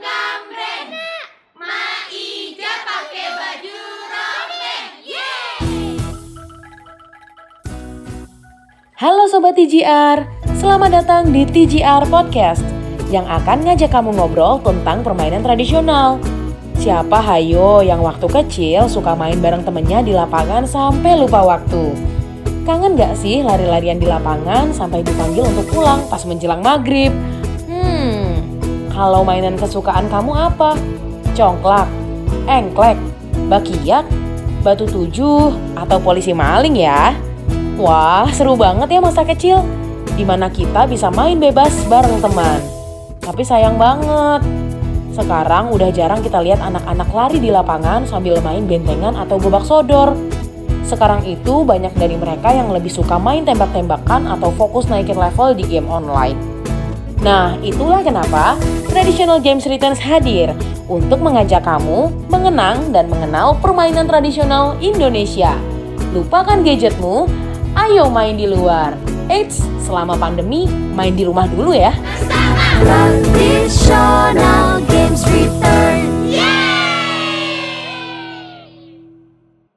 Gambreng Ma Ija pakai baju Halo Sobat TGR, selamat datang di TGR Podcast yang akan ngajak kamu ngobrol tentang permainan tradisional. Siapa hayo yang waktu kecil suka main bareng temennya di lapangan sampai lupa waktu? Kangen gak sih lari-larian di lapangan sampai dipanggil untuk pulang pas menjelang maghrib? Kalau mainan kesukaan kamu apa? Congklak, engklek, bakiak, batu tujuh, atau polisi maling ya? Wah, seru banget ya masa kecil. Di mana kita bisa main bebas bareng teman. Tapi sayang banget. Sekarang udah jarang kita lihat anak-anak lari di lapangan sambil main bentengan atau gobak sodor. Sekarang itu banyak dari mereka yang lebih suka main tembak-tembakan atau fokus naikin level di game online. Nah, itulah kenapa Traditional Games Returns hadir untuk mengajak kamu mengenang dan mengenal permainan tradisional Indonesia. Lupakan gadgetmu, ayo main di luar. Eits, selama pandemi main di rumah dulu ya. Tradisi